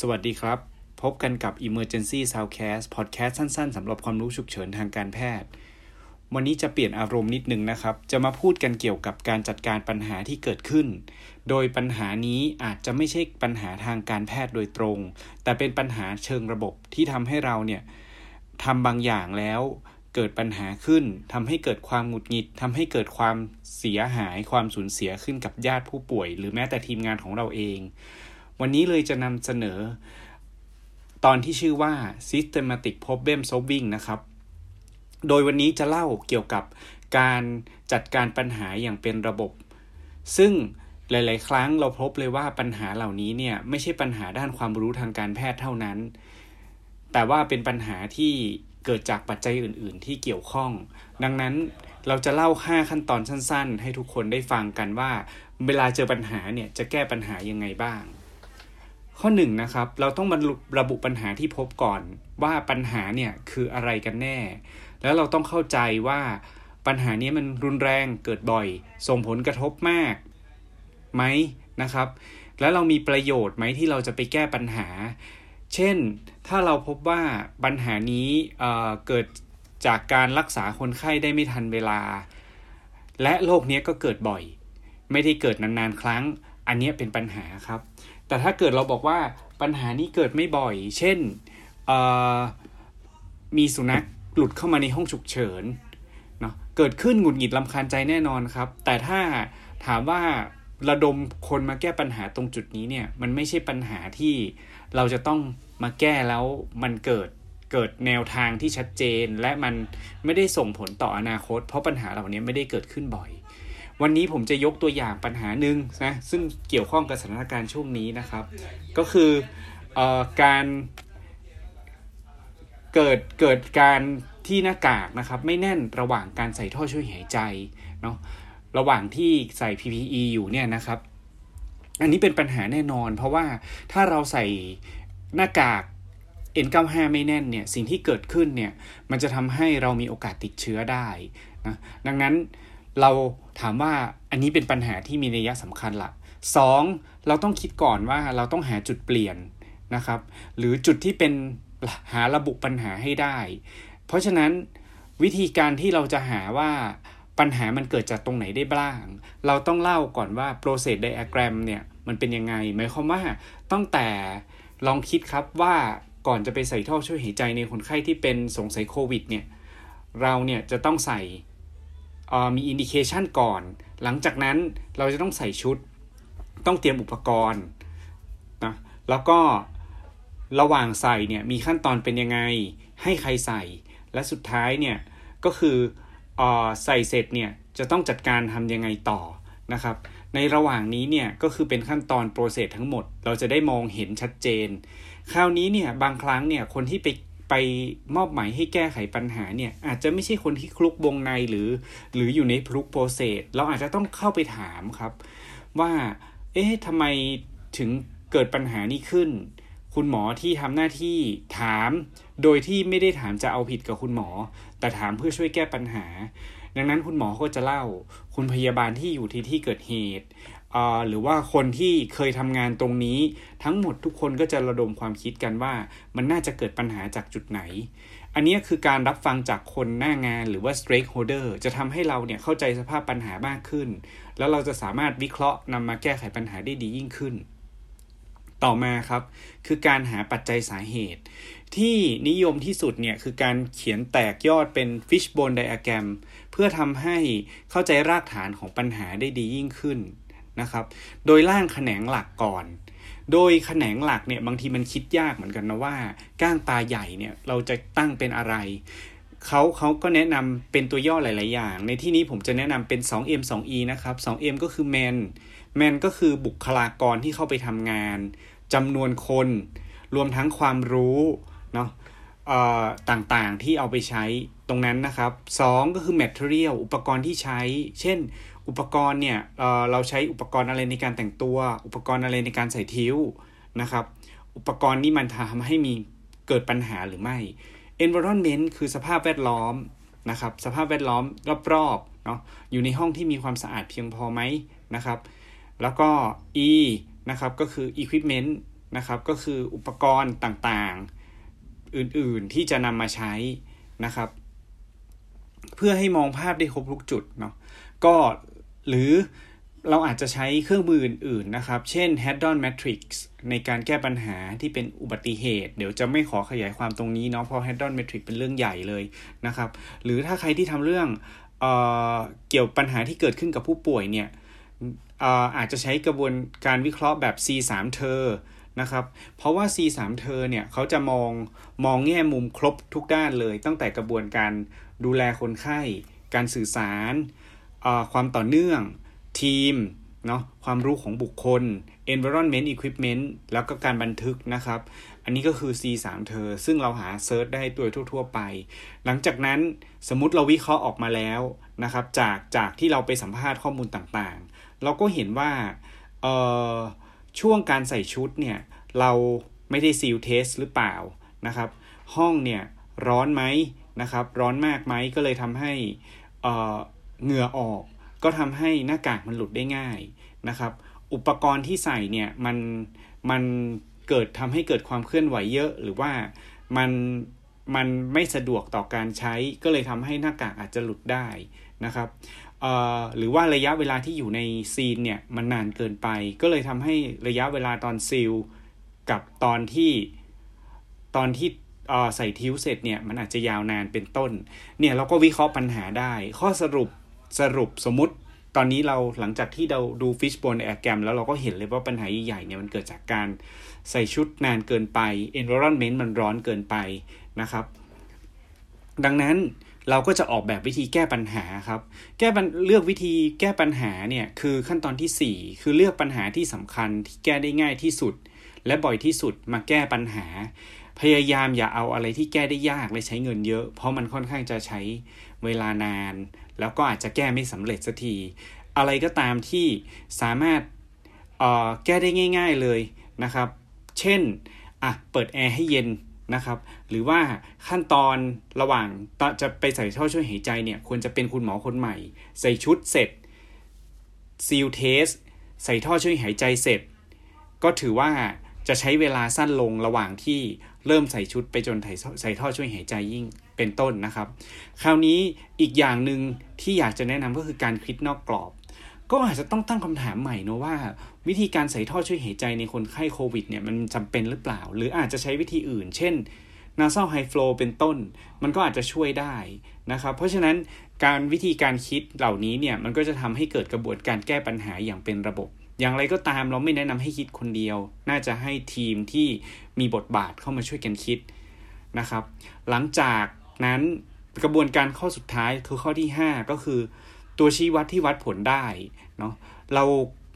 สวัสดีครับ พบกันกับ Emergency Soundcast Podcast สั้นๆสำหรับความรู้ฉุกเฉินทางการแพทย์ วันนี้จะเปลี่ยนอารมณ์นิดนึงนะครับ จะมาพูดกันเกี่ยวกับการจัดการปัญหาที่เกิดขึ้น โดยปัญหานี้อาจจะไม่ใช่ปัญหาทางการแพทย์โดยตรง แต่เป็นปัญหาเชิงระบบที่ทำให้เราเนี่ยทำบางอย่างแล้วเกิดปัญหาขึ้นทำให้เกิดความหงุดหงิดทำให้เกิดความเสียหาย ความสูญเสียขึ้นกับญาติผู้ป่วย หรือแม้แต่ทีมงานของเราเอง วันนี้เลยจะนำเสนอ ตอนที่ชื่อว่า systematic problem solving นะครับ โดยวันนี้จะเล่าเกี่ยวกับการจัดการปัญหาอย่างเป็นระบบ ซึ่งหลาย ๆ ครั้งเราพบเลยว่าปัญหาเหล่านี้เนี่ยไม่ใช่ปัญหาด้านความรู้ทางการแพทย์เท่านั้น แต่ว่าเป็นปัญหาที่เกิดจากปัจจัยอื่น ๆ ที่เกี่ยวข้อง ดังนั้นเราจะเล่า 5 ขั้นตอนสั้น ๆ ให้ทุกคนได้ฟังกันว่า เวลาเจอปัญหาเนี่ยจะแก้ปัญหายังไงบ้าง ข้อหนึ่งนะครับเราต้องบรรลุระบุปัญหาที่พบก่อนว่าปัญหาเนี่ยคืออะไรกันแน่ แล้วเราต้องเข้าใจว่าปัญหานี้มันรุนแรงเกิดบ่อย ส่งผลกระทบมากไหมนะครับ แล้วเรามีประโยชน์ไหมที่เราจะไปแก้ปัญหา เช่น ถ้าเราพบว่าปัญหานี้เเกิดจากการรักษาคนไข้ได้ไม่ทันเวลา และโรคนี้ก็เกิดบ่อย ไม่ได้เกิดนานๆครั้ง อันนี้เป็นปัญหาครับ แต่ถ้าเกิดเราบอกว่าปัญหานี้เกิดไม่บ่อย เช่นมีสุนัขหลุดเข้ามาในห้องฉุกเฉินเนาะเกิดขึ้นหงุดหงิดลำคาญใจแน่นอนครับ แต่ถ้าถามว่าระดมคนมาแก้ปัญหาตรงจุดนี้เนี่ยมันไม่ใช่ปัญหาที่เราจะต้องมาแก้แล้วมันเกิดเกิดแนวทางที่ชัดเจน และมันไม่ได้ส่งผลต่ออนาคต เพราะปัญหาเหล่านี้ไม่ได้เกิดขึ้นบ่อย วันนี้ผมจะยกตัวอย่างปัญหาหนึ่งนะซึ่งเกี่ยวข้องกับสถานการณ์ช่วงนี้นะครับ ก็คืออการเกิดเกิดการที่หน้ากากนะครับ ไม่แน่นระหว่างการใส่ท่อช่วยหายใจเนาะระหว่างที่ใส่ PPE อยู่เนี่ยนะครับ อันนี้เป็นปัญหาแน่นอน เพราะว่าถ้าเราใส่หน้ากาก N95 ไม่แน่นเนี่ยสิ่งที่เกิดขึ้นเนี่ยมันจะทำให้เรามีโอกาสติดเชื้อได้นะดังนั้น เราถามว่าอันนี้เป็นปัญหาที่มีนัยสำคัญละสองเราต้องคิดก่อนว่าเราต้องหาจุดเปลี่ยนนะครับ หรือจุดที่เป็นหาระบุปัญหาให้ได้ เพราะฉะนั้นวิธีการที่เราจะหาว่าปัญหามันเกิดจากตรงไหนได้บ้าง เราต้องเล่าก่อนว่า process diagram เนี่ยมันเป็นยังไง หมายความว่าตั้งแต่ลองคิดครับว่าก่อนจะไปใส่ท่อช่วยหายใจในคนไข้ที่เป็นสงสัยโควิดเนี่ยเราเนี่ยจะต้องใส่ มี indication ก่อน หลังจากนั้นเราจะต้องใส่ชุด ต้องเตรียมอุปกรณ์นะแล้วก็ระหว่างใส่เนี่ยมีขั้นตอนเป็นยังไง ให้ใครใส่ และสุดท้ายเนี่ยก็คืออใส่เสร็จเนี่ยจะต้องจัดการทำยังไงต่อนะครับ ในระหว่างนี้เนี่ยก็คือเป็นขั้นตอนโปรเซสทั้งหมด เราจะได้มองเห็นชัดเจน คราวนี้เนี่ยบางครั้งเนี่ยคนที่ไป ไปมอบหมายให้แก้ไขปัญหาเนี่ย อาจจะไม่ใช่คนที่คลุกวงในหรือ หรืออยู่ในพลุกโปรเซสเราอาจจะต้องเข้าไปถามครับ ว่า เอ๊ะทำไมถึงเกิดปัญหานี้ขึ้น คุณหมอที่ทำหน้าที่ถาม โดยที่ไม่ได้ถามจะเอาผิดกับคุณหมอ แต่ถามเพื่อช่วยแก้ปัญหา ดังนั้นคุณหมอก็จะเล่า คุณพยาบาลที่อยู่ที่ที่เกิดเหตุ หรือว่าคนที่เคยทำงานตรงนี้ ทั้งหมดทุกคนก็จะระดมความคิดกันว่า มันน่าจะเกิดปัญหาจากจุดไหน อันนี้คือการรับฟังจากคนหน้างานหรือว่า stakeholder จะทำให้เราเนี่ยเข้าใจสภาพปัญหามากขึ้น แล้วเราจะสามารถวิเคราะห์นำมาแก้ไขปัญหาได้ดียิ่งขึ้น ต่อมาครับ คือการหาปัจจัยสาเหตุ ที่นิยมที่สุดเนี่ยคือการเขียนแตกยอดเป็น fishbone diagram เพื่อทำให้เข้าใจรากฐานของปัญหาได้ดียิ่งขึ้น นะครับ โดยร่างแขนงหลักก่อน โดยแขนงหลักเนี่ยบางทีมันคิดยากเหมือนกันนะว่าก้างตาใหญ่เนี่ยเราจะตั้งเป็นอะไรเขาเขาก็แนะนำเป็นตัวย่อหลาย ๆ อย่าง ในที่นี้ผมจะแนะนำเป็น 2M 2E นะครับ 2M ก็คือ man man ก็คือบุคลากรที่เข้าไปทำงานจำนวนคน รวมทั้งความรู้เนาะต่างๆที่เอาไปใช้ตรงนั้นนะครับ 2 ก็คือ material อุปกรณ์ที่ใช้ เช่น อุปกรณ์เนี่ยเเราใช้อุปกรณ์อะไรในการแต่งตัว อุปกรณ์อะไรในการใส่ทิ้วนะครับ อุปกรณ์นี้มันทำให้มีเกิดปัญหาหรือไม่ environment คือสภาพแวดล้อมนะครับ สภาพแวดล้อมรอบๆเนาะอยู่ในห้องที่มีความสะอาดเพียงพอไหมนะครับ แล้วก็ e นะครับก็คือ equipment นะครับก็คืออุปกรณ์ต่างๆ อื่นๆที่จะนำมาใช้นะครับ เพื่อให้มองภาพได้ครบทุกจุดเนาะก็ หรือเราอาจจะใช้เครื่องมืออื่นๆนะครับ เช่น Haddon Matrix ในการแก้ปัญหาที่เป็นอุบัติเหตุ เดี๋ยวจะไม่ขอขยายความตรงนี้เนาะ เพราะ Haddon Matrix เป็นเรื่องใหญ่เลยนะครับ หรือถ้าใครที่ทำเรื่องเออเกี่ยวปัญหาที่เกิดขึ้นกับผู้ป่วยเนี่ยอาจจะใช้กระบวนการวิเคราะห์แบบ C3 เธอนะครับ เพราะว่า C3 เธอเนี่ยเขาจะมองมองแง่มุมครบทุกด้านเลย ตั้งแต่กระบวนการดูแลคนไข้ การสื่อสาร ความต่อเนื่องทีมเนาะความรู้ของบุคคล environment equipment แล้วก็การบันทึกนะครับ อันนี้ก็คือ C3 เธอ ซึ่งเราหา search ได้ตัวทั่ว ๆ ไป หลังจากนั้นสมมติเราวิเคราะห์ออกมาแล้วนะครับ จากจากที่เราไปสัมภาษณ์ข้อมูลต่างๆ เราก็เห็นว่าช่วงการใส่ชุดเนี่ย เราไม่ได้ seal test หรือเปล่านะครับ ห้องเนี่ยร้อนไหมนะครับ ร้อนมากไหมก็เลยทำให้ เหงื่อออก ก็ทำให้หน้ากากมันหลุดได้ง่ายนะครับ อุปกรณ์ที่ใส่เนี่ยมันมันเกิดทำให้เกิดความเคลื่อนไหวเยอะ หรือว่ามันมันไม่สะดวกต่อการใช้ก็เลยทำให้หน้ากากอาจจะหลุดได้นะครับหรือว่าระยะเวลาที่อยู่ในซีนเนี่ยมันนานเกินไป ก็เลยทำให้ระยะเวลาตอนซีลกับตอนที่ตอนที่ใส่ทิวเสร็จเนี่ยมันอาจจะยาวนานเป็นต้น เนี่ยเราก็วิเคราะห์ปัญหาได้ ข้อสรุป สรุปสมมติตอนนี้เราหลังจากที่เราดู Fishbone Diagram แล้วเราก็เห็นเลยว่าปัญหาใหญ่ๆเนี่ยมันเกิดจากการใส่ชุดนานเกินไป environment มันร้อนเกินไปนะครับ ดังนั้นเราก็จะออกแบบวิธีแก้ปัญหาครับ แก้เลือกวิธีแก้ปัญหาเนี่ยคือขั้นตอนที่ 4 คือเลือกปัญหาที่สำคัญที่แก้ได้ง่ายที่สุด และบ่อยที่สุดมาแก้ปัญหา พยายามอย่าเอาอะไรที่แก้ได้ยากและใช้เงินเยอะ เพราะมันค่อนข้างจะใช้เวลานาน แล้วก็อาจจะแก้ไม่สำเร็จสักที อะไรก็ตามที่สามารถแก้ได้ง่าย ๆเลยนะครับ เช่นอะเปิดแอร์ให้เย็นนะครับ หรือว่าขั้นตอนระหว่างจะไปใส่ท่อช่วยหายใจเนี่ยควรจะเป็นคุณหมอคนใหม่ ใส่ชุดเสร็จซีลเทสใส่ท่อช่วยหายใจเสร็จ ก็ถือว่า จะใช้เวลาสั้นลงระหว่างที่เริ่มใส่ชุดไปจนใส่ท่อช่วยหายใจยิ่งเป็นต้นนะครับ คราวนี้อีกอย่างหนึ่งที่อยากจะแนะนำก็คือการคิดนอกกรอบ ก็อาจจะต้องตั้งคำถามใหม่นะว่า วิธีการใส่ท่อช่วยหายใจในคนไข้โควิดเนี่ยมันจำเป็นหรือเปล่า หรืออาจจะใช้วิธีอื่น เช่น nasal high flow เป็นต้น มันก็อาจจะช่วยได้นะครับ เพราะฉะนั้นการวิธีการคิดเหล่านี้เนี่ยมันก็จะทำให้เกิดกระบวนการแก้ปัญหาอย่างเป็นระบบ อย่างไรก็ตามเราไม่แนะนำให้คิดคนเดียว น่าจะให้ทีมที่มีบทบาทเข้ามาช่วยกันคิดนะครับ หลังจากนั้นกระบวนการข้อสุดท้ายคือข้อที่ 5 ก็คือ ตัวชี้วัดที่วัดผลได้เนาะเรา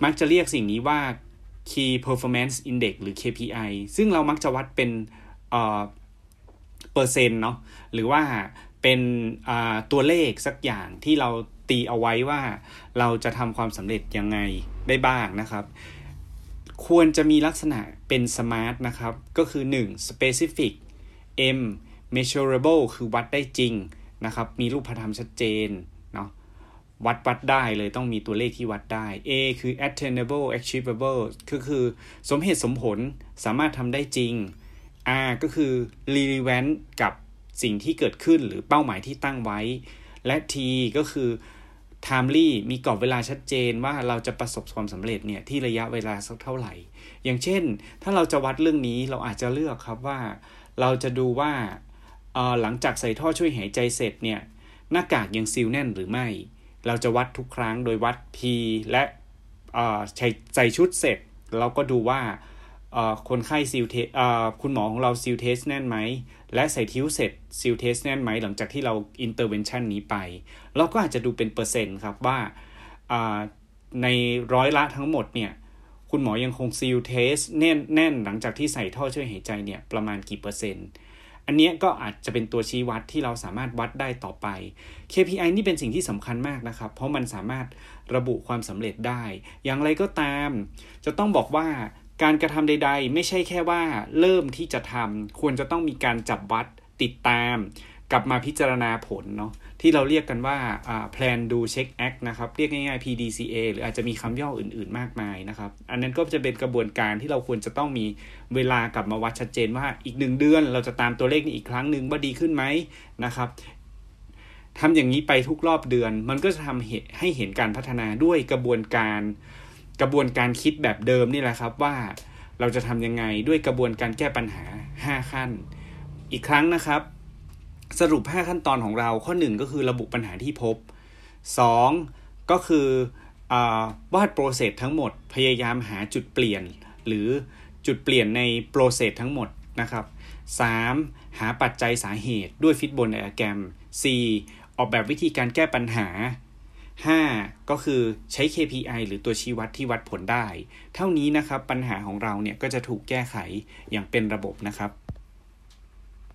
มักจะเรียกสิ่งนี้ว่า Key Performance Index หรือ KPI ซึ่งเรามักจะวัดเป็นเปอร์เซ็นต์เนาะหรือว่าเป็นตัวเลขสักอย่างที่เรา ตีเอาไว้ว่าเราจะทำความสำเร็จยังไงได้บ้างนะครับ ควรจะมีลักษณะเป็น smart นะครับ ก็คือ 1. specific M measurable คือวัดได้จริงนะครับ มีรูปธรรมชัดเจนเนาะวัดวัดได้เลยต้องมีตัวเลขที่วัดได้ A คือ attainable achievable ก็คือสมเหตุสมผลสามารถทำได้จริง R ก็คือ relevant กับสิ่งที่เกิดขึ้นหรือเป้าหมายที่ตั้งไว้ และ T ก็คือ timely มีกรอบเวลาชัดเจนว่าเราจะประสบความสำเร็จเนี่ยที่ระยะเวลาสักเท่าไหร่ อย่างเช่น ถ้าเราจะวัดเรื่องนี้เราอาจจะเลือกครับว่า เราจะดูว่าหลังจากใส่ท่อช่วยหายใจเสร็จเนี่ยหน้ากากยัง seal แน่นหรือไม่ เราจะวัดทุกครั้งโดยวัด P และใส่ชุดเสร็จ เราก็ดูว่า คนไข้ seal test คุณหมอของเรา seal test แน่นไหม และใส่ tube เสร็จ seal test แน่นไหม หลังจากที่เรา intervention นี้ไป เราก็อาจจะดูเป็นเปอร์เซ็นต์ครับว่าในร้อยละทั้งหมดเนี่ย คุณหมอยังคง seal test แน่นแน่นหลังจากที่ใส่ท่อช่วยหายใจเนี่ยประมาณกี่เปอร์เซ็นต์อันนี้ก็อาจจะเป็นตัวชี้วัดที่เราสามารถวัดได้ต่อไป KPI นี่เป็นสิ่งที่สำคัญมากนะครับ เพราะมันสามารถระบุความสำเร็จได้ อย่างไรก็ตาม จะต้องบอกว่า การกระทำใด ๆ ไม่ใช่แค่ว่าเริ่มที่จะทำควรจะต้องมีการจับวัดติดตาม กลับมาพิจารณาผลเนาะที่เราเรียกกันว่า plan do check act นะครับเรียกง่ายๆ PDCA หรืออาจจะมีคำย่ออื่นๆมากมายนะครับ อันนั้นก็จะเป็นกระบวนการที่เราควรจะต้องมีเวลากลับมาวัดชัดเจนว่าอีกหนึ่งเดือน เราจะตามตัวเลขนี้อีกครั้งหนึ่งว่าดีขึ้นไหมนะครับทำอย่างนี้ไปทุกรอบเดือน มันก็จะทำให้เห็นการพัฒนาด้วยกระบวนการ กระบวนการคิดแบบเดิมนี่แหละครับว่าเราจะทำยังไงด้วยกระบวนการแก้ปัญหา 5 ขั้น อีกครั้งนะครับ สรุป 5 ขั้นตอนของเราข้อ 1 ก็คือระบุปัญหาที่พบ 2 ก็คืออวาดโปรเซสทั้งหมด พยายามหาจุดเปลี่ยน หรือจุดเปลี่ยนในโปรเซสทั้งหมดนะครับ 3. หาปัจจัยสาเหตุด้วยฟิตบนไดอะแกรม 4. ออกแบบวิธีการแก้ปัญหา 5. ก็คือใช้ KPI หรือตัวชี้วัดที่วัดผลได้ เท่านี้นะครับปัญหาของเราเนี่ยก็จะถูกแก้ไขอย่างเป็นระบบนะครับ